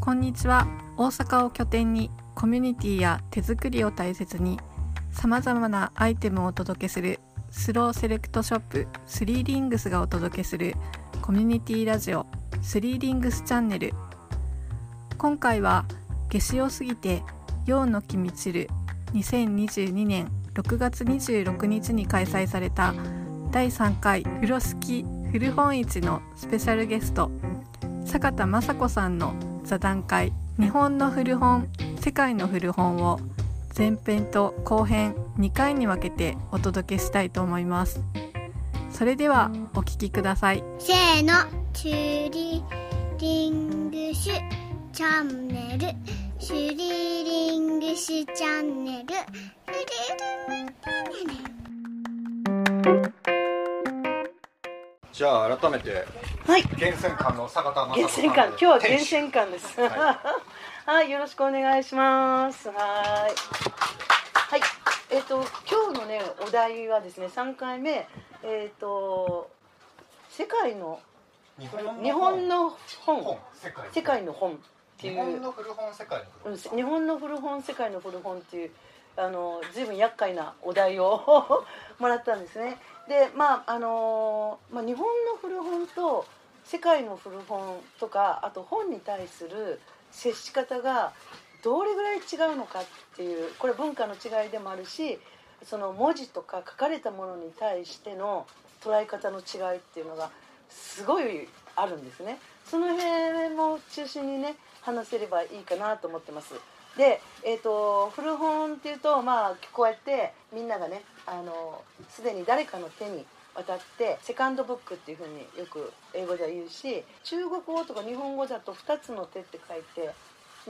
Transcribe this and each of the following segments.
こんにちは。大阪を拠点にコミュニティや手作りを大切にさまざまなアイテムをお届けするスローセレクトショップスリーリングスがお届けするコミュニティラジオスリングスチャンネル。今回は夏至を過ぎて陽の木満ちる2022年6月26日に開催された第3回風呂敷古本市のスペシャルゲスト坂田雅子さんの座談会「日本の古本世界の古本」を前編と後編2回に分けてお届けしたいと思います。それではお聞きください。せーのチュリリングシュチャンネル。シュリリングシュチャンネルシュリリングチャンネル。じゃあ改めてはい。厳選館の坂田正厳選館、今日は厳選館です。は はい、よろしくお願いします。はい。はい。えっ、と今日のねお題はですね3回目えっ、と世界の日本の本本世界の本っていう日本の古本世界のうん古本日本の古本世界の古本っていうあの随分厄介なお題をもらったんですね。でまああのまあ、日本の古本と世界の古本とかあと本に対する接し方がどれぐらい違うのかっていうこれ文化の違いでもあるしその文字とか書かれたものに対しての捉え方の違いっていうのがすごいあるんですね。その辺も中心にね話せればいいかなと思ってます。で、えー、と古本っていうとまあこうやってみんながねあのすでに誰かの手に渡ってセカンドブックっていうふうによく英語では言うし中国語とか日本語だと2つの手って書いて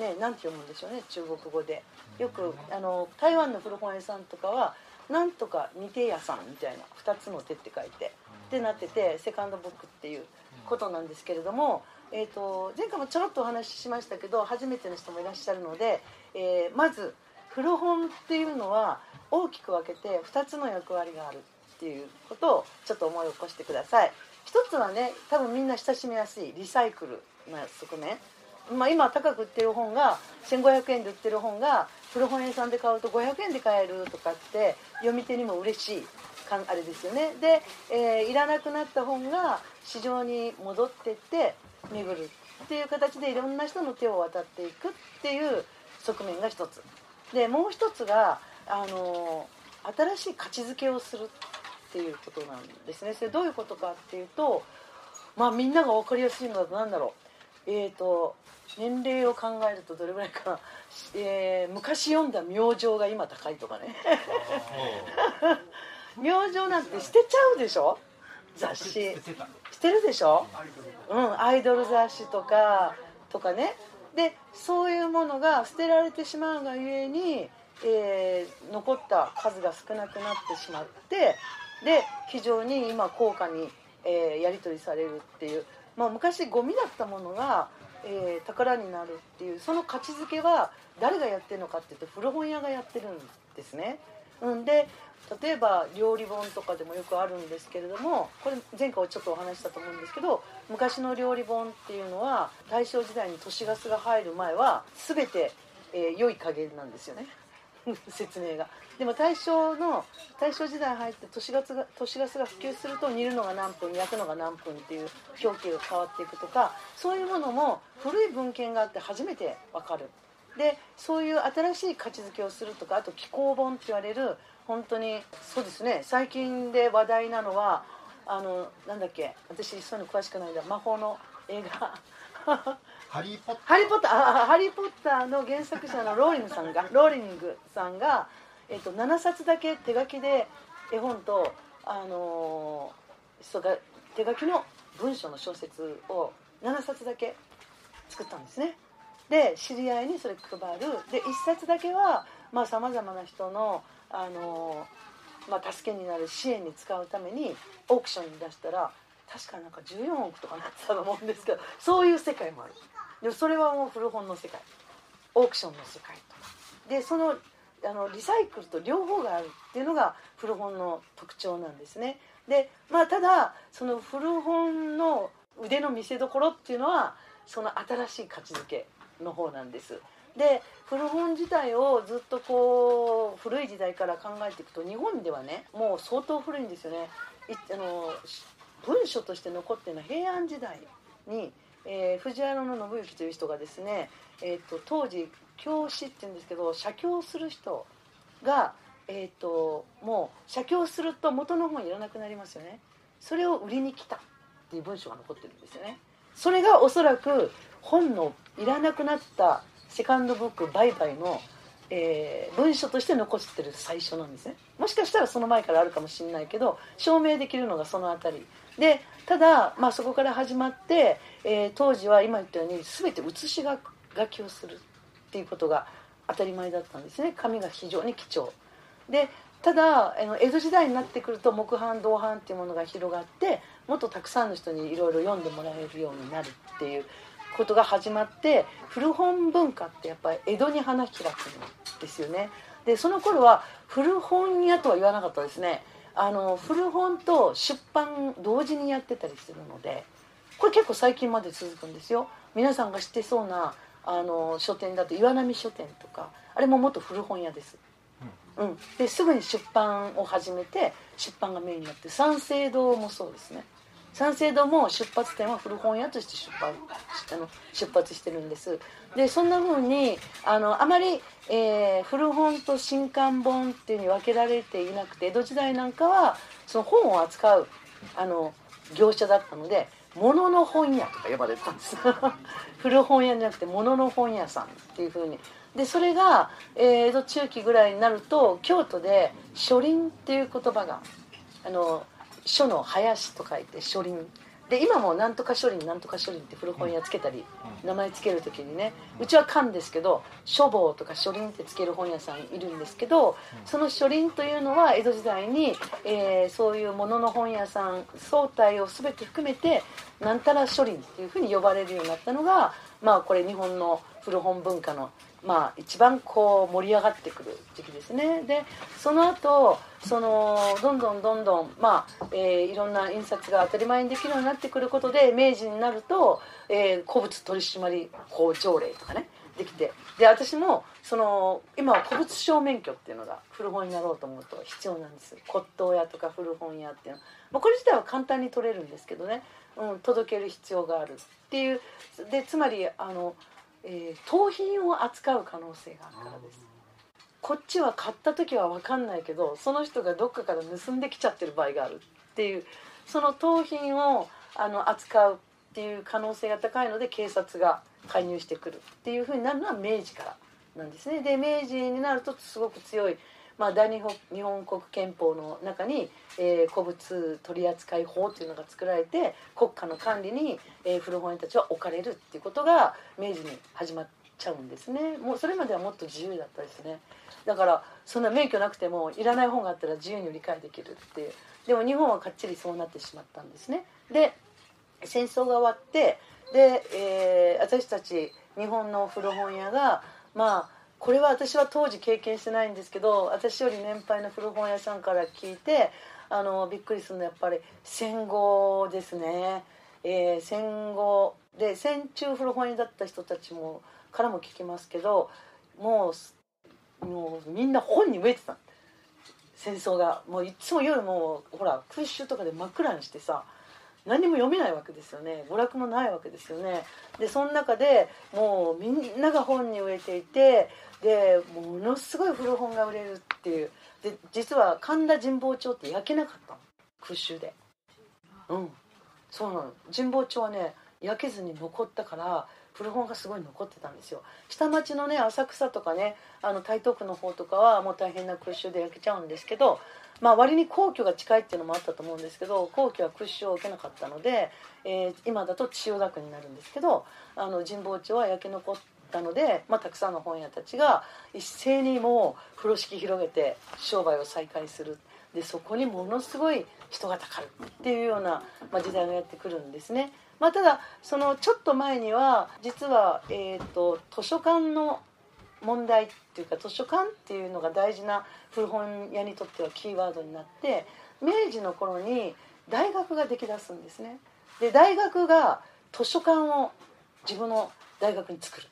ねなんて読むんでしょうね中国語で。よくあの台湾の古本屋さんとかはなんとか二手屋さんみたいな2つの手って書いてってなっててセカンドブックっていうことなんですけれども、えー、と前回もちょろっとお話ししましたけど初めての人もいらっしゃるので、えーまず古本っていうのは大きく分けて2つの役割があるっていうことをちょっと思い起こしてください。一つはね多分みんな親しみやすいリサイクルな側面。まあ、今高く売ってる本が1500円で売ってる本が古本屋さんで買うと500円で買えるとかって読み手にも嬉しいあれですよね。で、えーいらなくなった本が市場に戻ってって巡るっていう形でいろんな人の手を渡っていくっていう側面が一つ。でもう一つがあの新しい価値づけをするっていうことなんですね。それどういうことかっていうとまあみんなが分かりやすいのだと何だろう。えー、と年齢を考えるとどれぐらいか。な、えー昔読んだ明星が今高いとかね。明星なんて捨てちゃうでしょ？雑誌。捨てるでしょ？うん。アイドル雑誌とかとかねでそういうものが捨てられてしまうがゆえに、えー残った数が少なくなってしまってで非常に今高価に、えーやり取りされるっていう、まあ、昔ゴミだったものが、えー宝になるっていうその価値づけは誰がやってるのかっていうと古本屋がやってるんですね。うん、で例えば料理本とかでもよくあるんですけれどもこれ前回ちょっとお話したと思うんですけど昔の料理本っていうのは大正時代に都市ガスが入る前は全て、えー良い加減なんですよね。説明が。でも大正の大正時代入って都市ガスが都市ガスが普及すると煮るのが何分焼くのが何分っていう表記が変わっていくとかそういうものも古い文献があって初めて分かる。でそういう新しい価値づけをするとかあと気候本って言われる本当にそうですね最近で話題なのはあのなんだっけ私そういうの詳しくないんだ魔法の映画。ハリー・ポッタハリー・ポッターハリー・ポッターの原作者のローリングさんがローリングさんが、えっと7冊だけ手書きで絵本と、あのー人が手書きの文章の小説を7冊だけ作ったんですねで知り合いにそれ配る。で1冊だけはさまざ、まな人の、あのまあ、助けになる支援に使うためにオークションに出したら確かなんか14億とかなってたと思うんですけどそういう世界もある。でそれはもう古本の世界。オークションの世界と。かでそのあのリサイクルと両方があるっていうのが古本の特徴なんですね。でまあただその古本の腕の見せ所っていうのはその新しい価値づけの方なんです。で古本自体をずっとこう古い時代から考えていくと日本ではねもう相当古いんですよね。いあの文書として残ってるのは平安時代に、えー藤原信之という人がですね、えー、と当時教師って言うんですけど写経する人が、えー、ともう写経すると元の本いらなくなりますよね。それを売りに来たっていう文章が残ってるんですよね。それがおそらく本のいらなくなったセカンドブック売買の、えー文書として残ってる最初なんですね。もしかしたらその前からあるかもしれないけど証明できるのがその辺り。でただ、まあ、そこから始まって、えー当時は今言ったように全て写し書きをするっていうことが当たり前だったんですね。紙が非常に貴重。でただあの江戸時代になってくると木版銅版っていうものが広がってもっとたくさんの人にいろいろ読んでもらえるようになるっていうことが始まって古本文化ってやっぱり江戸に花開くんですよね。でその頃は古本屋とは言わなかったですね。あの古本と出版同時にやってたりするのでこれ結構最近まで続くんですよ。皆さんが知ってそうなあの書店だと岩波書店とかあれも元古本屋です。うん、ですぐに出版を始めて出版がメインになって三省堂もそうですね三省堂も出発点は古本屋として出版あの出発してるんです。でそんな風にあのあまり、えー古本と新刊本っていうふうに分けられていなくて江戸時代なんかはその本を扱うあの業者だったので物の本屋とか呼ばれてたんです。古本屋じゃなくて物の本屋さんっていう風に。でそれが、えー江戸中期ぐらいになると京都で「書林」っていう言葉があの書の林と書いて書林で今もなんとか書林なんとか書林って古本屋つけたり、名前つける時にねうちは缶ですけど書房とか書林ってつける本屋さんいるんですけどその書林というのは江戸時代に、えーそういうものの本屋さん総体を全て含めてなんたら書林っていうふうに呼ばれるようになったのがまあこれ日本の古本文化のまあ一番こう盛り上がってくる時期ですね。でその後そのどんどんどんどんまあ、えーいろんな印刷が当たり前にできるようになってくることで明治になると、えー古物取締法条例とかねできて。で私もその今は古物証免許っていうのが古本になろうと思うと必要なんです。骨董屋とか古本屋っていうの。まあこれ自体は簡単に取れるんですけどね、うん、届ける必要があるっていう。でつまりあの、えー盗品を扱う可能性があるからです。こっちは買った時は分かんないけどその人がどっかから盗んできちゃってる場合があるっていうその盗品をあの扱うっていう可能性が高いので警察が介入してくるっていうふうになるのは明治からなんですね。で明治になるとすごく強い、まあ、大日本日本国憲法の中に、えー古物取扱法というのが作られて国家の管理に、えー古本屋たちは置かれるっていうことが明治に始まっちゃうんですね。もうそれまではもっと自由だったですね。だからそんな免許なくてもいらない本があったら自由に理解できるっていう。でも日本はかっちりそうなってしまったんですね。で戦争が終わってで、えー私たち日本の古本屋がまあこれは私は当時経験してないんですけど私より年配の古本屋さんから聞いてあのびっくりするのはやっぱり戦後ですね、えー戦後で戦中古本屋だった人たちもからも聞きますけどもうもうみんな本に飢えてた。戦争が。もういつも夜もうほら空襲とかで真っ暗にしてさ何も読めないわけですよね。娯楽もないわけですよね。でその中でもうみんなが本に植えていてでものすごい古本が売れるっていう。で実は神田神保町って焼けなかったの。空襲で。うん。そうなの。神保町はね焼けずに残ったから古本がすごい残ってたんですよ。下町のね浅草とかねあの台東区の方とかはもう大変な空襲で焼けちゃうんですけどまあ割に皇居が近いっていうのもあったと思うんですけど皇居は空襲を受けなかったので、えー今だと千代田区になるんですけどあの神保町は焼け残ったので、まあ、たくさんの本屋たちが一斉にもう風呂敷広げて商売を再開する。でそこにものすごい人がたかるっていうような、まあ、時代がやってくるんですね。まあ、ただそのちょっと前には実は、えー、と図書館の問題っていうか図書館っていうのが大事な古本屋にとってはキーワードになって明治の頃に大学ができだすんですね。で大学が図書館を自分の大学に作る。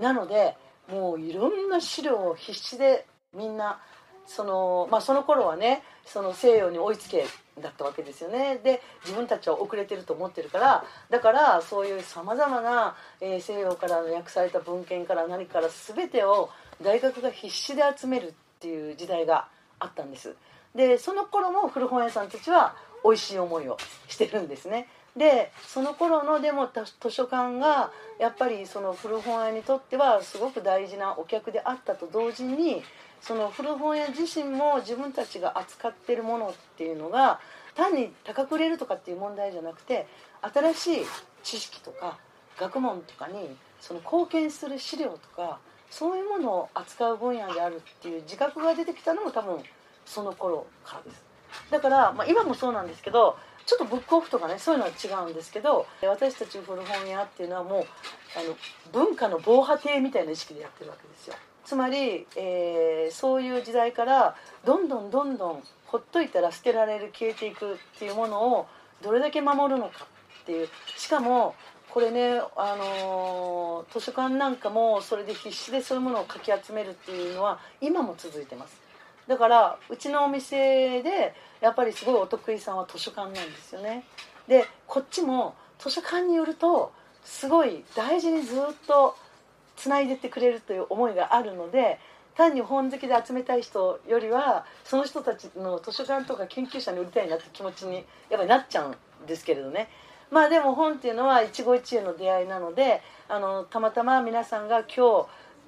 なのでもういろんな資料を必死でみんなその,、まあ、その頃はねその西洋に追いつけだったわけですよね。で自分たちは遅れてると思ってるからだからそういうさまざまな、えー西洋からの訳された文献から何から全てを大学が必死で集めるっていう時代があったんです。でその頃も古本屋さんたちは美味しい思いをしてるんですね。でその頃のでも図書館がやっぱりその古本屋にとってはすごく大事なお客であったと同時にその古本屋自身も自分たちが扱ってるものっていうのが単に高く売れるとかっていう問題じゃなくて新しい知識とか学問とかにその貢献する資料とかそういうものを扱う分野であるっていう自覚が出てきたのも多分その頃からです。だから、まあ、今もそうなんですけどちょっとブックオフとかねそういうのは違うんですけど私たち古本屋っていうのはもうあの文化の防波堤みたいな意識でやってるわけですよ。つまり、えーそういう時代からどんどんどんどんほっといたら捨てられる消えていくっていうものをどれだけ守るのかっていう。しかもこれね、あのー図書館なんかもそれで必死でそういうものをかき集めるっていうのは今も続いてます。だからうちのお店でやっぱりすごいお得意さんは図書館なんですよね。でこっちも図書館によるとすごい大事にずっとつないでってくれるという思いがあるので単に本好きで集めたい人よりはその人たちの図書館とか研究者に売りたいなって気持ちにやっぱりなっちゃうんですけれどね。まあでも本っていうのは一期一会の出会いなのであのたまたま皆さんが今日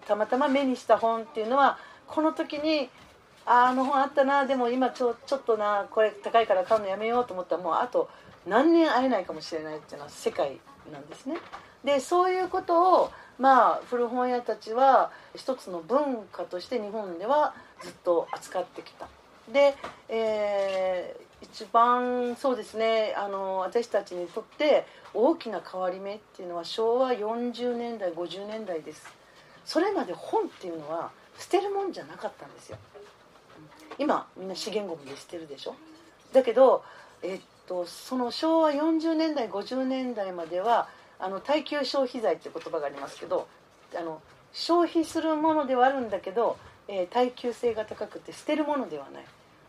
たまたま目にした本っていうのはこの時にあの本あったな。でも今ちょちょっとなこれ高いから買うのやめようと思ったらもうあと何年会えないかもしれないっていうのは世界なんですね。でそういうことをまあ古本屋たちは一つの文化として日本ではずっと扱ってきた。で、えー一番そうですねあの私たちにとって大きな変わり目っていうのは昭和40年代50年代です。それまで本っていうのは捨てるもんじゃなかったんですよ。今みんな資源ゴミで捨てるでしょ？だけど、えっと、その昭和40年代50年代まではあの耐久消費財っていう言葉がありますけどあの消費するものではあるんだけど、えー耐久性が高くて捨てるものではない。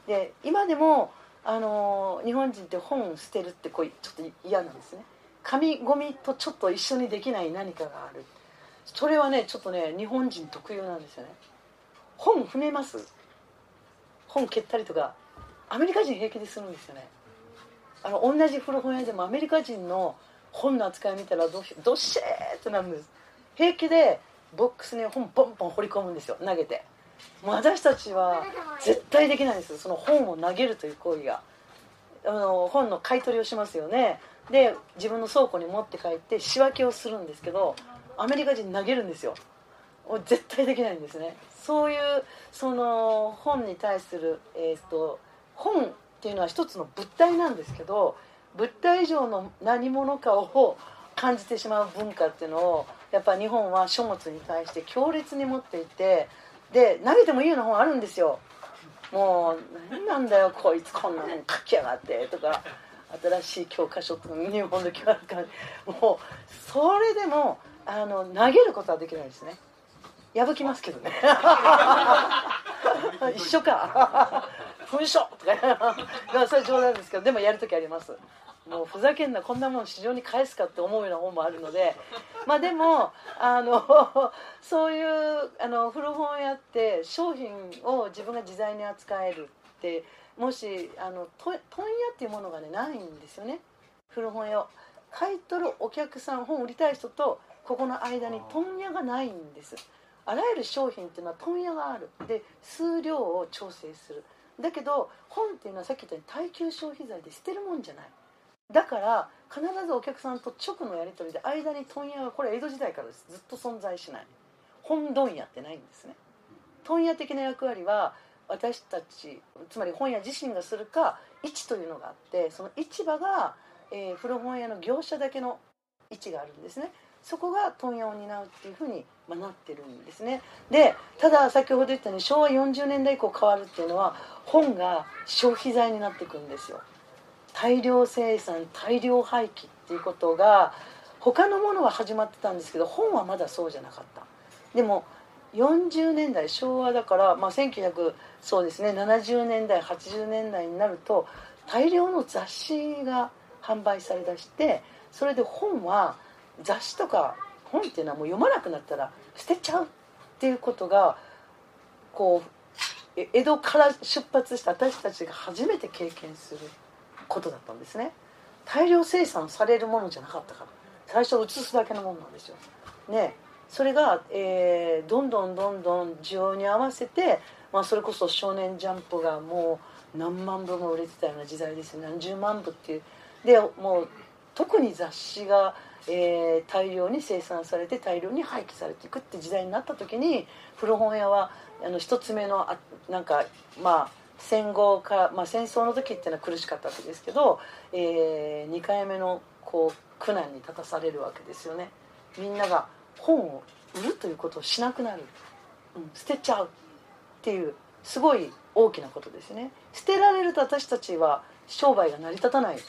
で今でもあの日本人って本捨てるってこうちょっと嫌なんですね。紙ゴミとちょっと一緒にできない何かがある。それはねちょっとね日本人特有なんですよね。本踏めます？本蹴ったりとかアメリカ人平気でするんですよね。あの同じ古本屋でもアメリカ人の本の扱い見たらどうしどっしーってなるんです。平気でボックスに本ポンポン放り込むんですよ。投げて。もう私たちは絶対できないんですその本を投げるという行為が。あの本の買い取りをしますよね。で自分の倉庫に持って帰って仕分けをするんですけどアメリカ人投げるんですよ。絶対できないんですね。そういうその本に対する、えー、と本っていうのは一つの物体なんですけど物体以上の何者かを感じてしまう文化っていうのをやっぱ日本は書物に対して強烈に持っていてで投げてもいいような本あるんですよ。もう何なんだよこいつこんな本書きやがってとか新しい教科書とか日本の教科書。もうそれでもあの投げることはできないですね。破きますけどね。一緒か。噴書とかそれ冗談ですけどでもやるときあります。もうふざけんなこんなもん市場に返すかって思うような本もあるので。まあでもあのそういうあの古本屋って商品を自分が自在に扱えるってもしあのと問屋っていうものがねないんですよね。古本屋を。買い取るお客さん本売りたい人とここの間に問屋がないんですあらゆる商品っていうのは問屋がある。で数量を調整する。だけど本っていうのはさっき言ったように耐久消費財で捨てるもんじゃない。だから必ずお客さんと直のやり取りで間に問屋がこれ江戸時代からずっと存在しない。本問屋ってないんですね。問屋的な役割は私たちつまり本屋自身がするか市というのがあってその市場が、えー古本屋の業者だけの位置があるんですね。そこが問屋を担うっていうふうに、まあ、なってるんですね。でただ先ほど言ったように昭和40年代以降変わるっていうのは本が消費財になっていくんですよ。大量生産大量廃棄っていうことが他のものは始まってたんですけど本はまだそうじゃなかった。でも40年代昭和だから、まあ、1900そうですね70年代80年代になると大量の雑誌が販売されだしてそれで本は雑誌とか本っていうのはもう読まなくなったら捨てちゃうっていうことがこう江戸から出発した私たちが初めて経験することだったんですね。大量生産されるものじゃなかったから。最初写すだけのものなんですよ。ね。それが、えーどんどんどんどん需要に合わせて、まあ、それこそ「少年ジャンプ」がもう何万部も売れてたような時代ですよ。何十万部っていう。でもう特に雑誌が、えー大量に生産されて大量に廃棄されていくって時代になった時に古本屋はあの一つ目のあなんかまあ戦後か、まあ、戦争の時っていうのは苦しかったわけですけど、え2回目のこう苦難に立たされるわけですよね。みんなが本を売るということをしなくなる、うん、捨てちゃう。っていうすごい大きなことですね。捨てられると私たちは商売が成り立たないっ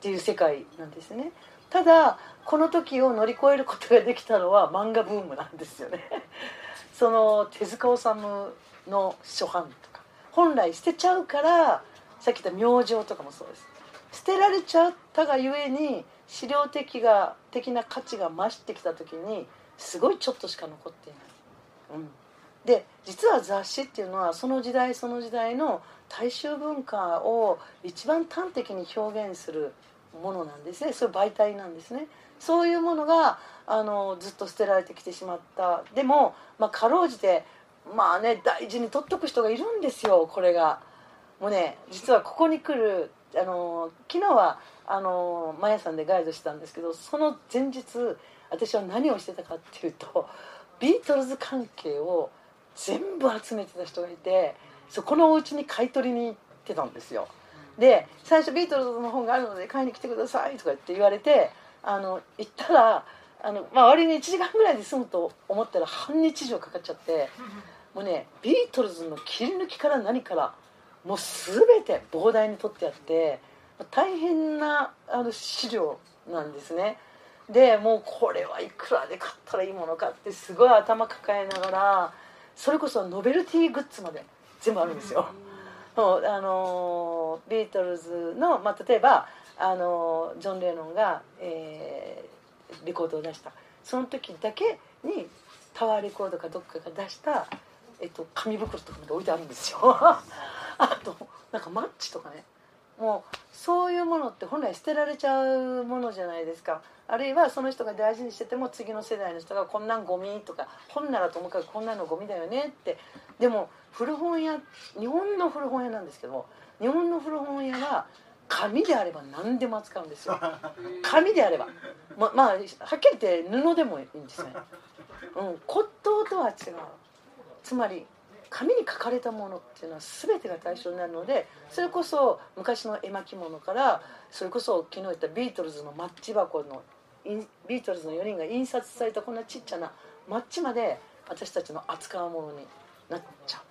ていう世界なんですね。ただこの時を乗り越えることができたのは漫画ブームなんですよね。その手塚治虫の初版とか。本来捨てちゃうからさっき言った明星とかもそうです。捨てられちゃったがゆえに資料的が的な価値が増してきた時にすごいちょっとしか残っていない、うん、で実は雑誌っていうのはその時代その時代の大衆文化を一番端的に表現するものなんですね。そういう媒体なんですね。そういうものがあのずっと捨てられてきてしまった。でも、まあ、かろうじてまあね大事に取っとく人がいるんですよこれが。もうね実はここに来るあの昨日はあのマヤさんでガイドしてたんですけどその前日私は何をしてたかっていうとビートルズ関係を全部集めてた人がいてそこのお家に買い取りに行ってたんですよ。で最初ビートルズの本があるので買いに来てくださいとか言って言われてあの行ったらあの、まあ、割に1時間ぐらいで済むと思ったら半日以上かかっちゃってもうねビートルズの切り抜きから何からもう全て膨大に取ってあって大変なあの資料なんですね。でもうこれはいくらで買ったらいいものかってすごい頭抱えながらそれこそノベルティグッズまで全部あるんですよ、あのビートルズの、まあ、例えばあのジョン・レノンが、えーレコードを出した。その時だけにタワーレコードかどっかが出した、えっと、紙袋とかまで置いてあるんですよ。あとなんかマッチとかね。もうそういうものって本来捨てられちゃうものじゃないですか。あるいはその人が大事にしてても次の世代の人がこんなんゴミとか本ならともかくこんなのゴミだよねって。でも古本屋日本の古本屋なんですけども日本の古本屋は紙であれば何でも扱うんですよ。紙であれば。ままあはっきり言って布でもいいんですね、うん、骨董とは違う。つまり紙に書かれたものっていうのは全てが対象になるのでそれこそ昔の絵巻物からそれこそ昨日言ったビートルズのマッチ箱のビートルズの4人が印刷されたこんなちっちゃなマッチまで私たちの扱うものになっちゃう。っ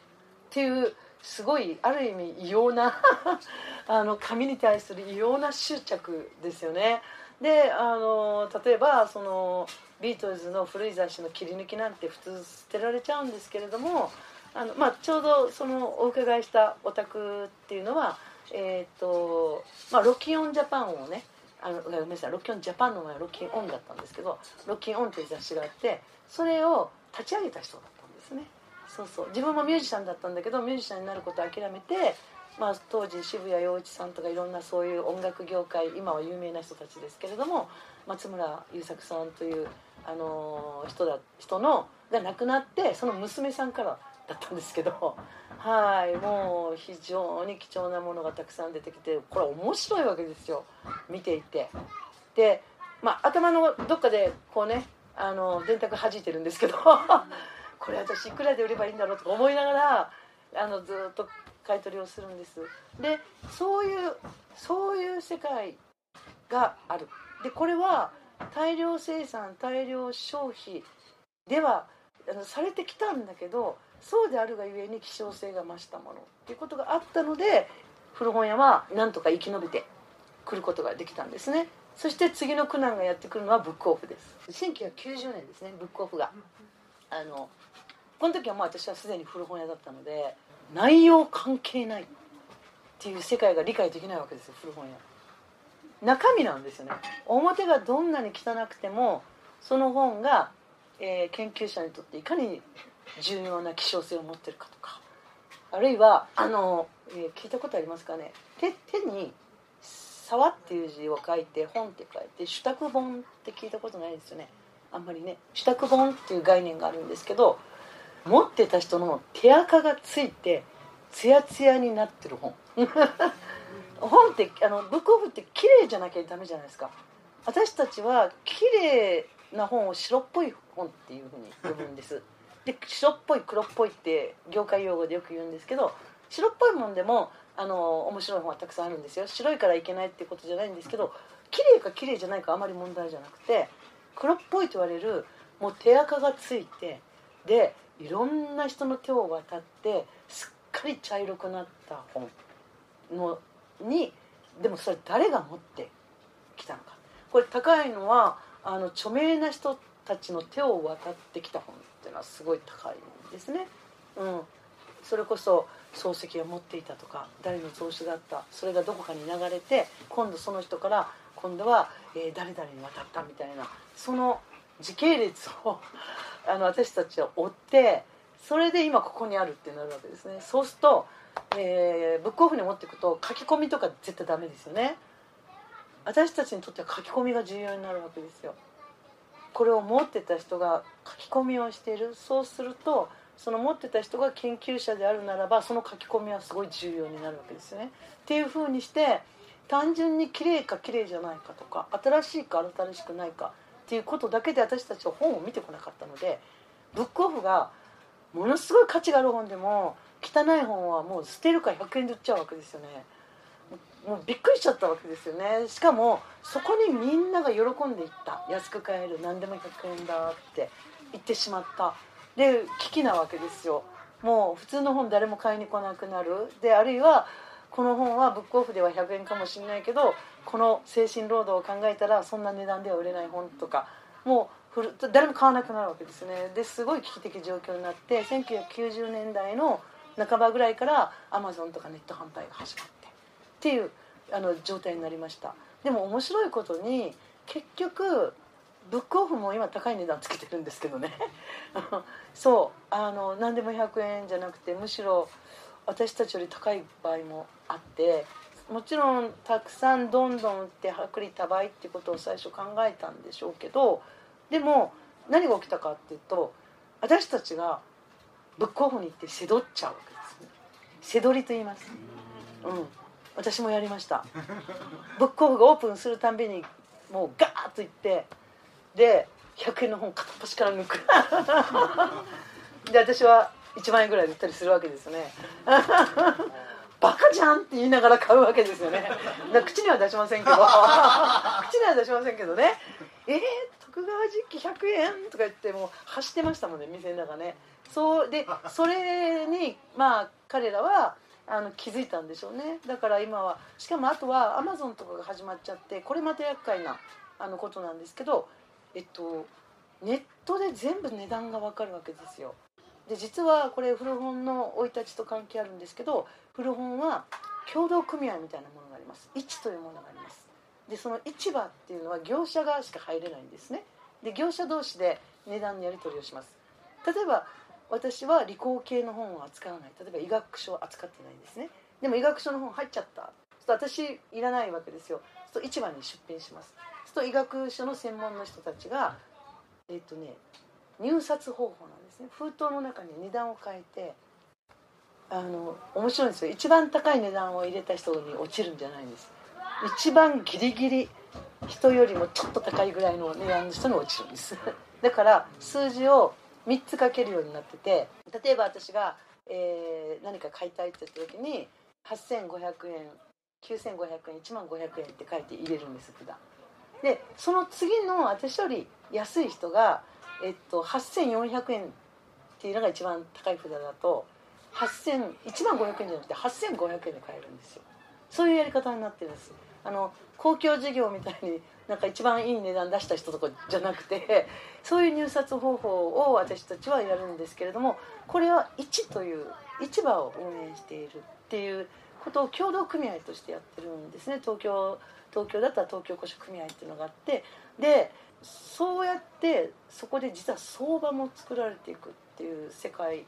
ていうすごいある意味異様な あの紙に対する異様な執着ですよね。であの例えばそのビートルズの古い雑誌の切り抜きなんて普通捨てられちゃうんですけれどもあの、まあ、ちょうどそのお伺いしたお宅っていうのは、えーとまあ、ロキオンジャパンをねあのごめんなさいロキオンジャパンの前はロキオンだったんですけどロキオンっていう雑誌があってそれを立ち上げた人だっそうそう。自分もミュージシャンだったんだけどミュージシャンになることを諦めて、まあ、当時渋谷陽一さんとかいろんなそういう音楽業界今は有名な人たちですけれども松村優作さんという、あのー人だ人のが亡くなってその娘さんからだったんですけどはいもう非常に貴重なものがたくさん出てきてこれ面白いわけですよ。見ていて。で、まあ、頭のどっかでこうねあの電卓弾いてるんですけどこれ私いくらで売ればいいんだろうとか思いながらあのずっと買い取りをするんです。でそういうそういう世界がある。でこれは大量生産大量消費ではあのされてきたんだけどそうであるがゆえに希少性が増したもの。っていうことがあったので古本屋はなんとか生き延びてくることができたんですね。そして次の苦難がやってくるのはブックオフです。1990年ですねブックオフが。あのこの時はもう私はすでに古本屋だったので内容関係ないっていう世界が理解できないわけですよ古本屋。中身なんですよね。表がどんなに汚くてもその本が、えー研究者にとっていかに重要な希少性を持ってるかとかあるいはあの、えー聞いたことありますかね。手手に「沢」っていう字を書いて「本」って書いて「主託本」って聞いたことないですよね。あんまりね。主託本っていう概念があるんですけど持ってた人の手垢がついてツヤツヤになってる本。本ってあのブックオフって綺麗じゃなきゃダメじゃないですか。私たちは綺麗な本を白っぽい本っていうふうに呼ぶんです。で白っぽい黒っぽいって業界用語でよく言うんですけど白っぽいもんでもあの面白い本はたくさんあるんですよ。白いからいけないっていうことじゃないんですけど綺麗か綺麗じゃないかあまり問題じゃなくて黒っぽいと言われるもう手垢がついてでいろんな人の手を渡ってすっかり茶色くなった本のにでもそれ誰が持ってきたのかこれ高いのはあの著名な人たちの手を渡ってきた本っていうのはすごい高いんですね。うん、それこそ漱石が持っていたとか誰の蔵書だったそれがどこかに流れて今度その人から今度は、えー誰々に渡ったみたいなその時系列をあの私たちは追ってそれで今ここにあるってなるわけですね。そうすると、えーブックオフに持っていくと書き込みとか絶対ダメですよね。私たちにとっては書き込みが重要になるわけですよ。これを持ってた人が書き込みをしている。そうするとその持ってた人が研究者であるならばその書き込みはすごい重要になるわけですよね。っていうふうにして単純に綺麗か綺麗じゃないかとか新しいか新しくないかっていうことだけで私たちは本を見てこなかったのでブックオフがものすごい価値がある本でも汚い本はもう捨てるか100円で売っちゃうわけですよね。もうびっくりしちゃったわけですよね。しかもそこにみんなが喜んでいった。安く買える。何でも100円だって言ってしまった。で危機なわけですよ。もう普通の本誰も買いに来なくなる。であるいはこの本はブックオフでは100円かもしれないけどこの精神労働を考えたらそんな値段では売れない本とかもう誰も買わなくなるわけですね。ですごい危機的状況になって1990年代の半ばぐらいからアマゾンとかネット販売が始まってっていうあの状態になりました。でも面白いことに結局ブックオフも今高い値段つけてるんですけどね。そうあの何でも100円じゃなくてむしろ私たちより高い場合もあってもちろんたくさんどんどん売って薄利多売っていうことを最初考えたんでしょうけどでも何が起きたかっていうと私たちがブックオフに行ってせどっちゃうわけですね。せどりと言います。うん。私もやりました。ブックオフがオープンするたんびにもうガーッと行ってで100円の本片っ端から抜く。で私は1万円ぐらいで売ったりするわけですよね バカじゃんって言いながら買うわけですよね。だから口には出しませんけど。口には出しませんけどね。えー、徳川実機100円とか言ってもう走ってましたもんね店の中ね。そうでそれにまあ彼らはあの気づいたんでしょうね。だから今はしかもあとはアマゾンとかが始まっちゃってこれまた厄介なあのことなんですけどえっとネットで全部値段が分かるわけですよで実はこれ古本の生い立ちと関係あるんですけど古本は協同組合みたいなものがあります。市というものがあります。でその市場っていうのは業者側しか入れないんですね。で業者同士で値段のやり取りをします。例えば私は理工系の本を扱わない。例えば医学書を扱ってないんですね。でも医学書の本入っちゃった。そうすると私いらないわけですよ。と市場に出品します。そうすると医学書の専門の人たちがえっ、とね入札方法なんですね。封筒の中に値段を変えてあの面白いんですよ。一番高い値段を入れた人に落ちるんじゃないんです。一番ギリギリ人よりもちょっと高いぐらいの値段の人に落ちるんです。だから数字を3つ書けるようになってて例えば私が、えー何か買いたいって言った時に8500円9500円1万500円って書いて入れるんです普段。でその次の私より安い人が、えっと、8400円っていうのが一番高い札だと8000 1万500円じゃなくて8500円で買えるんですよ。そういうやり方になってるんです。あの公共事業みたいになんか一番いい値段出した人とかじゃなくてそういう入札方法を私たちはやるんですけれどもこれは市という市場を運営しているっていうことを協同組合としてやってるんですね。東京東京だったら東京古書組合っていうのがあってでそうやってそこで実は相場も作られていくっていう世界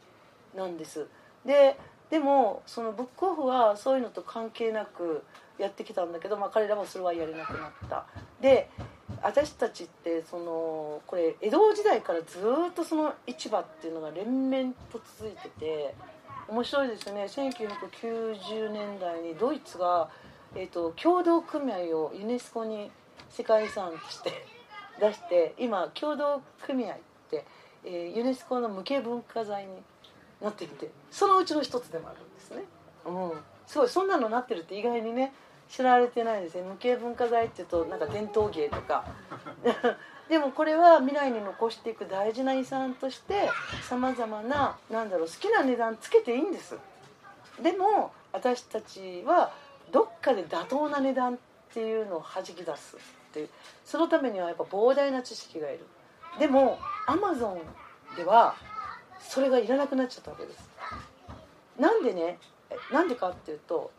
なんです。ででもそのブックオフはそういうのと関係なくやってきたんだけど、まあ、彼らもそれはやれなくなった。で私たちってそのこれ江戸時代からずっとその市場っていうのが連綿と続いてて面白いですね。1990年代にドイツが、えーと、共同組合をユネスコに世界遺産として出して今共同組合って、えー、ユネスコの無形文化財になっていてそのうちの一つでもあるんですね。うん、すごいそんなのなってるって意外にね知られてないですね。無形文化財っていうとなんか伝統芸とか。でもこれは未来に残していく大事な遺産としてさまざまななんだろう好きな値段つけていいんです。でも私たちはどっかで妥当な値段っていうのをはじき出す。っていうそのためにはやっぱ膨大な知識がいる。でもアマゾンではそれがいらなくなっちゃったわけです。なんでねなんでかっていうと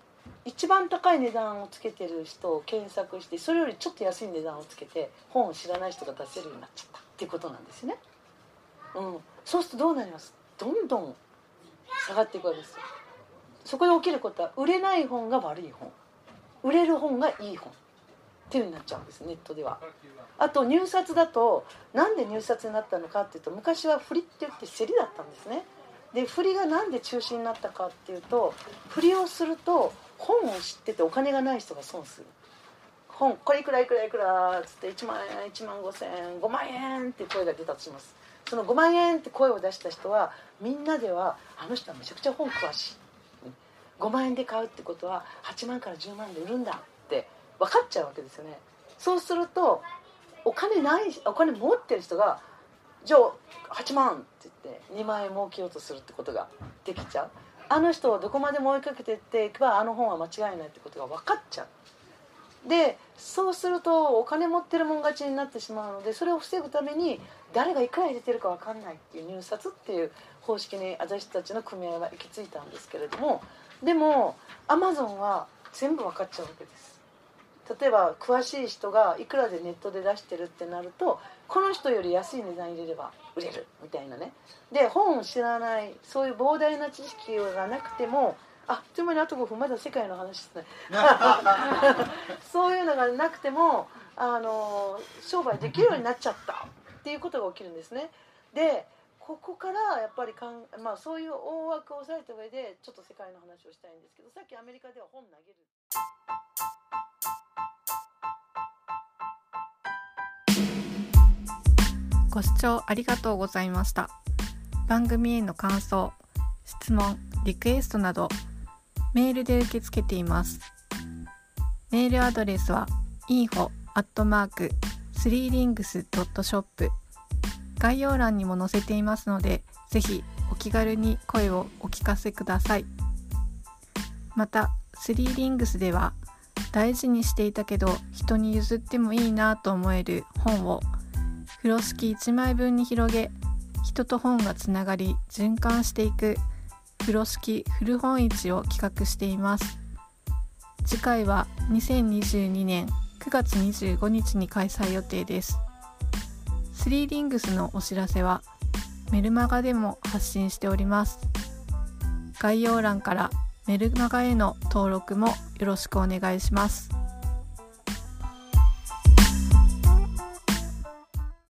一番高い値段をつけてる人を検索してそれよりちょっと安い値段をつけて本を知らない人が出せるようになっちゃったっていうことなんですね、うん、そうするとどうなります？どんどん下がっていくわけですよ。そこで起きることは売れない本が悪い本。売れる本がいい本。っていうになっちゃうんですネットでは。あと入札だとなんで入札になったのかっていうと昔は振りって言って競りだったんですね。で振りが何で中止になったかっていうと振りをすると本を知っててお金がない人が損する。本これいくらいくらいくらっつって1万円1万5千円5万円って声が出たとします。その5万円って声を出した人はみんなではあの人はめちゃくちゃ本詳しい。5万円で買うってことは8万から10万で売るんだって分かっちゃうわけですよね。そうするとお金ないお金持ってる人がじゃあ8万って言って2万円儲けようとするってことができちゃう。あの人をどこまでも追いかけていっていけばあの本は間違いないってことが分かっちゃう。でそうするとお金持ってるもん勝ちになってしまうのでそれを防ぐために誰がいくら入れてるか分かんないっていう入札っていう方式に私たちの組合は行き着いたんですけれどもでもアマゾンは全部分かっちゃうわけです。例えば詳しい人がいくらでネットで出してるってなるとこの人より安い値段入れれば売れるみたいなね。で本を知らないそういう膨大な知識がなくてもあっという間にあと5分まだ世界の話ですねそういうのがなくてもあの商売できるようになっちゃった。っていうことが起きるんですね。でここからやっぱりかん、まあ、そういう大枠を押さえた上でちょっと世界の話をしたいんですけどさっきアメリカでは本投げる。ご視聴ありがとうございました。番組への感想質問リクエストなどメールで受け付けています。メールアドレスは info アットマーク 3rings.shop 概要欄にも載せていますのでぜひお気軽に声をお聞かせください。また3リングスでは大事にしていたけど人に譲ってもいいなと思える本を風呂敷1枚分に広げ人と本がつながり循環していく風呂敷古本市を企画しています。次回は2022年9月25日に開催予定です。スリーリングスのお知らせはメルマガでも発信しております。概要欄からメルマガへの登録もよろしくお願いします。